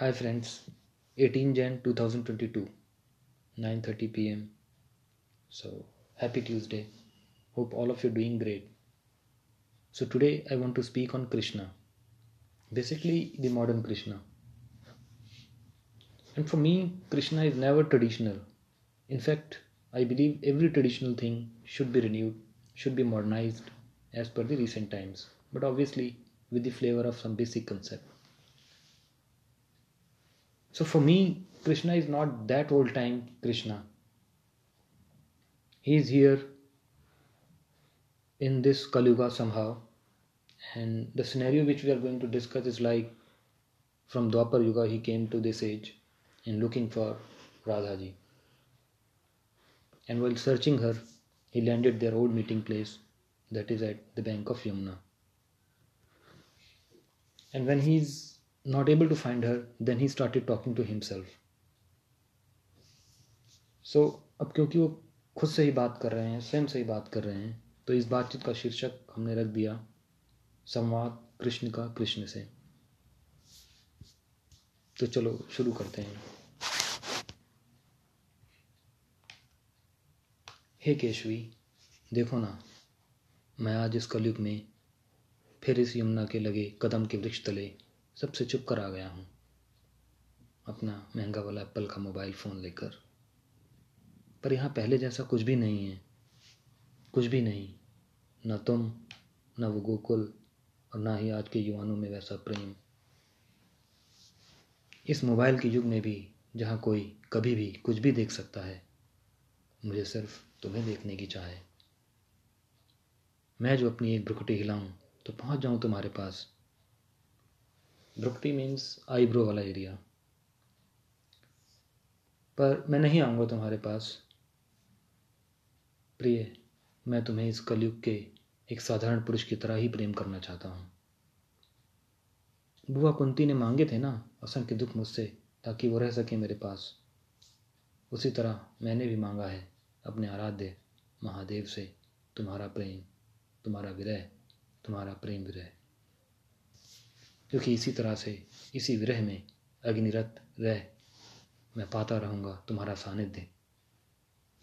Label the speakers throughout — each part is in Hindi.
Speaker 1: Hi friends, 18 Jan 2022, 9:30 p.m. So happy Tuesday. Hope all of you are doing great. So today I want to speak on Krishna. Basically the modern Krishna. And for me Krishna is never traditional. In fact, I believe every traditional thing should be renewed, should be modernized as per the recent times, but obviously with the flavor of some basic concept. So for me, Krishna is not that old time Krishna. He is here in this Kalyuga somehow. And the scenario which we are going to discuss is like from Dwapar Yuga he came to this age in looking for Radhaji. And while searching her, he landed their old meeting place that is at the bank of Yamuna. And when he's not able to find her, then he started talking to himself. So अब क्योंकि वो खुद से ही बात कर रहे हैं स्वयं से ही बात कर रहे हैं तो इस बातचीत का शीर्षक हमने रख दिया संवाद कृष्ण का कृष्ण से तो चलो शुरू करते हैं हे केशवी देखो ना मैं आज इस कलयुग में फिर इस यमुना के लगे कदम के वृक्ष तले सबसे चुप कर आ गया हूँ। अपना महँगा वाला एप्पल का मोबाइल फ़ोन लेकर। पर यहाँ पहले जैसा कुछ भी नहीं है। कुछ भी नहीं। न तुम, न वो गोकुल और ना ही आज के युवानों में वैसा प्रेम। इस मोबाइल के युग में भी, जहाँ कोई कभी भी कुछ भी देख सकता है, मुझे सिर्फ़ तुम्हें देखने की चाह है। मैं जो अपनी एक भ्रुकुटी हिलाऊं तो पहुँच जाऊँ तुम्हारे पास। ब्रुकटी मीन्स आईब्रो वाला एरिया पर मैं नहीं आऊँगा तुम्हारे पास। प्रिय, मैं तुम्हें इस कलयुग के एक साधारण पुरुष की तरह ही प्रेम करना चाहता हूँ। बुआ कुंती ने मांगे थे ना असंख्य दुख मुझसे, ताकि वो रह सके मेरे पास। उसी तरह मैंने भी मांगा है अपने आराध्य महादेव से, तुम्हारा प्रेम, तुम्हारा विरह, तुम्हारा प्रेम विरह। क्योंकि इसी तरह से, इसी विरह में अग्निरत रह मैं पाता रहूँगा, तुम्हारा सानिध्य।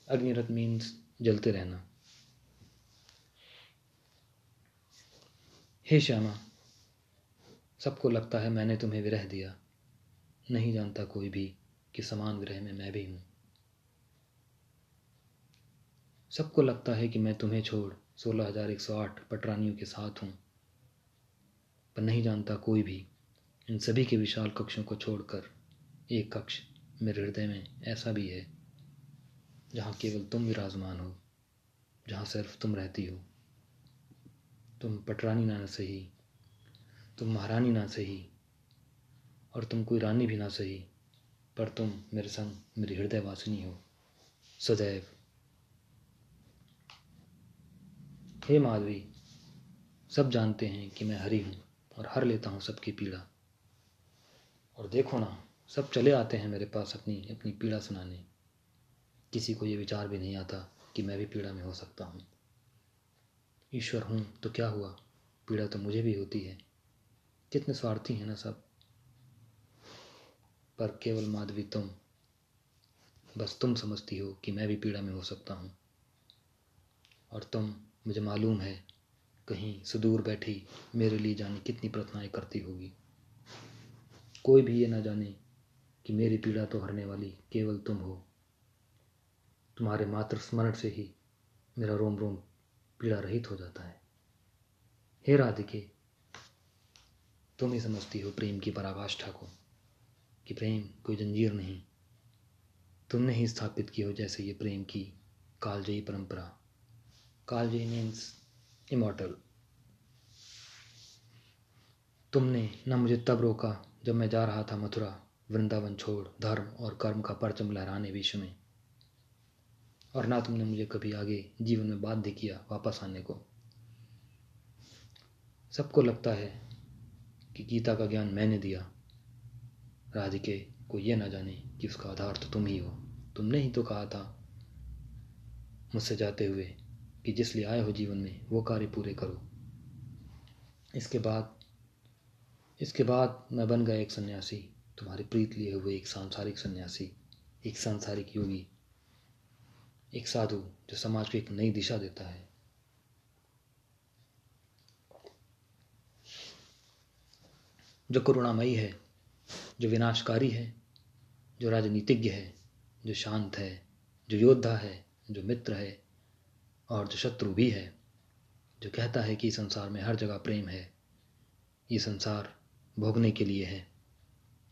Speaker 1: अग्निरत मीन्स जलते रहना। हे श्यामा, सबको लगता है मैंने तुम्हें विरह दिया। नहीं जानता कोई भी कि समान विरह में मैं भी हूँ। सबको लगता है कि मैं तुम्हें छोड़ सोलह हज़ार एक सौ आठ पटरानियों के साथ हूँ। पर नहीं जानता कोई भी, इन सभी के विशाल कक्षों को छोड़कर एक कक्ष मेरे हृदय में ऐसा भी है, जहाँ केवल तुम विराजमान हो, जहाँ सिर्फ़ तुम रहती हो। तुम पटरानी ना सही, तुम महारानी ना सही, और तुम कोई रानी भी ना सही, पर तुम मेरे संग मेरी हृदय वासिनी हो। सदैव। हे माधवी, सब जानते हैं कि मैं हरी हूँ। और हर लेता हूँ सबकी पीड़ा। और देखो ना, सब चले आते हैं मेरे पास अपनी अपनी पीड़ा सुनाने। किसी को ये विचार भी नहीं आता कि मैं भी पीड़ा में हो सकता हूँ। ईश्वर हूँ तो क्या हुआ? पीड़ा तो मुझे भी होती है। कितने स्वार्थी हैं ना सब। पर केवल माधवी तुम, बस तुम समझती हो कि मैं भी पीड़ा में हो सकता हूँ। और तुम, मुझे मालूम है कहीं सुदूर बैठी मेरे लिए जाने कितनी प्रार्थनाएँ करती होगी। कोई भी ये ना जाने कि मेरी पीड़ा तो हरने वाली केवल तुम हो। तुम्हारे मात्र स्मरण से ही मेरा रोम रोम पीड़ा रहित हो जाता है। हे राधिके, तुम ही समझती हो प्रेम की पराकाष्ठा को कि प्रेम कोई जंजीर नहीं। तुमने ही स्थापित की हो जैसे ये प्रेम की कालजयी परंपरा। कालजयी मीन्स इमोटल तुमने न मुझे तब रोका जब मैं जा रहा था मथुरा, वृंदावन छोड़, धर्म और कर्म का परचम लहराने विश्व में। और ना तुमने मुझे कभी आगे जीवन में बाध्य किया वापस आने को। सबको लगता है कि गीता का ज्ञान मैंने दिया। राधिके को यह ना जाने कि उसका आधार तो तुम ही हो। तुमने ही तो कहा था मुझसे जाते हुए कि जिस लिए आए हो जीवन में, वो कार्य पूरे करो। इसके बाद इसके बाद मैं बन गया एक सन्यासी, तुम्हारी प्रीत लिए हुए एक सांसारिक सन्यासी, एक सांसारिक योगी, एक साधु जो समाज को एक नई दिशा देता है। जो करुणामयी है, जो विनाशकारी है, जो राजनीतिज्ञ है, जो शांत है, जो योद्धा है, जो मित्र है और जो शत्रु भी है, जो कहता है कि संसार में हर जगह प्रेम है, ये संसार भोगने के लिए है,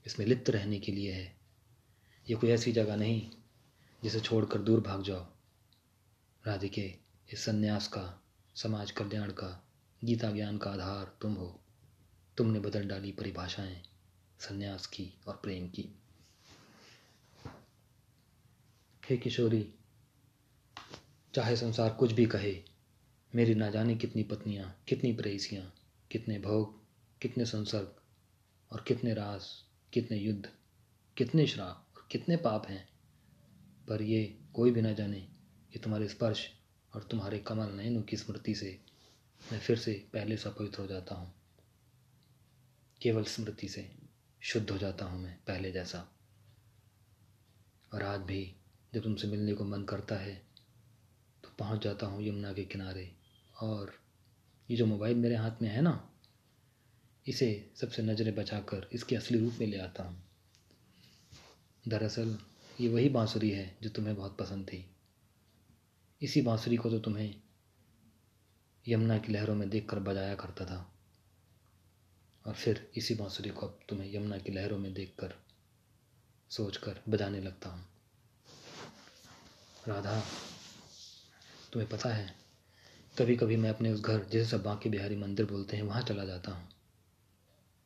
Speaker 1: इसमें लिप्त रहने के लिए है। ये कोई ऐसी जगह नहीं जिसे छोड़कर दूर भाग जाओ। राधिके इस संन्यास का, समाज कल्याण का, गीता ज्ञान का आधार तुम हो। तुमने बदल डाली परिभाषाएँ, संन्यास की और प्रेम की। हे किशोरी चाहे संसार कुछ भी कहे, मेरी ना जाने कितनी पत्नियाँ, कितनी प्रेसियाँ, कितने भोग, कितने संसर्ग और कितने रास, कितने युद्ध, कितने श्राप और कितने पाप हैं। पर ये कोई भी ना जाने कि तुम्हारे स्पर्श और तुम्हारे कमल नयनों की स्मृति से मैं फिर से पहले सा पवित्र हो जाता हूँ। केवल स्मृति से शुद्ध हो जाता हूँ मैं पहले जैसा। और आज भी जब तुमसे मिलने को मन करता है पहुँच जाता हूँ यमुना के किनारे। और ये जो मोबाइल मेरे हाथ में है ना, इसे सबसे नज़रें बचाकर इसके असली रूप में ले आता हूँ। दरअसल ये वही बांसुरी है जो तुम्हें बहुत पसंद थी। इसी बांसुरी को तो तुम्हें यमुना की लहरों में देखकर बजाया करता था। और फिर इसी बांसुरी को अब तुम्हें यमुना की लहरों में देखकर, सोचकर बजाने लगता हूँ। राधा तुम्हें पता है कभी कभी मैं अपने उस घर, जिसे सब बांके बिहारी मंदिर बोलते हैं, वहाँ चला जाता हूँ।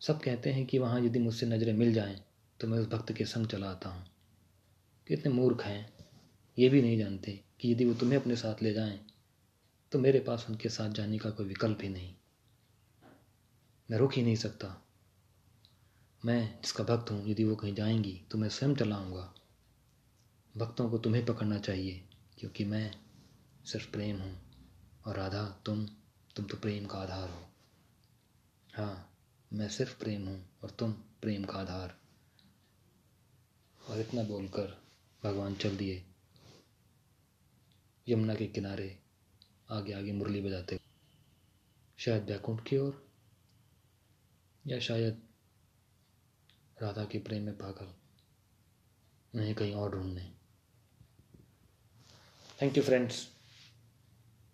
Speaker 1: सब कहते हैं कि वहाँ यदि मुझसे नज़रें मिल जाएँ तो मैं उस भक्त के संग चला आता हूँ। कितने मूर्ख हैं। ये भी नहीं जानते कि यदि वो तुम्हें अपने साथ ले जाएँ तो मेरे पास उनके साथ जाने का कोई विकल्प ही नहीं। मैं रुक ही नहीं सकता। मैं जिसका भक्त हूँ, यदि वो कहीं जाएँगी तो मैं स्वयं चलाऊँगा। भक्तों को तुम्हें पकड़ना चाहिए, क्योंकि मैं सिर्फ़ प्रेम हूँ। और राधा, तुम तुम तो प्रेम का आधार हो। हाँ मैं सिर्फ़ प्रेम हूँ और तुम प्रेम का आधार। और इतना बोलकर भगवान चल दिए। यमुना के किनारे आगे आगे मुरली बजाते शायद बैकुंठ की ओर, या शायद राधा के प्रेम में पागल। उन्हें कहीं और ढूँढने। Thank you friends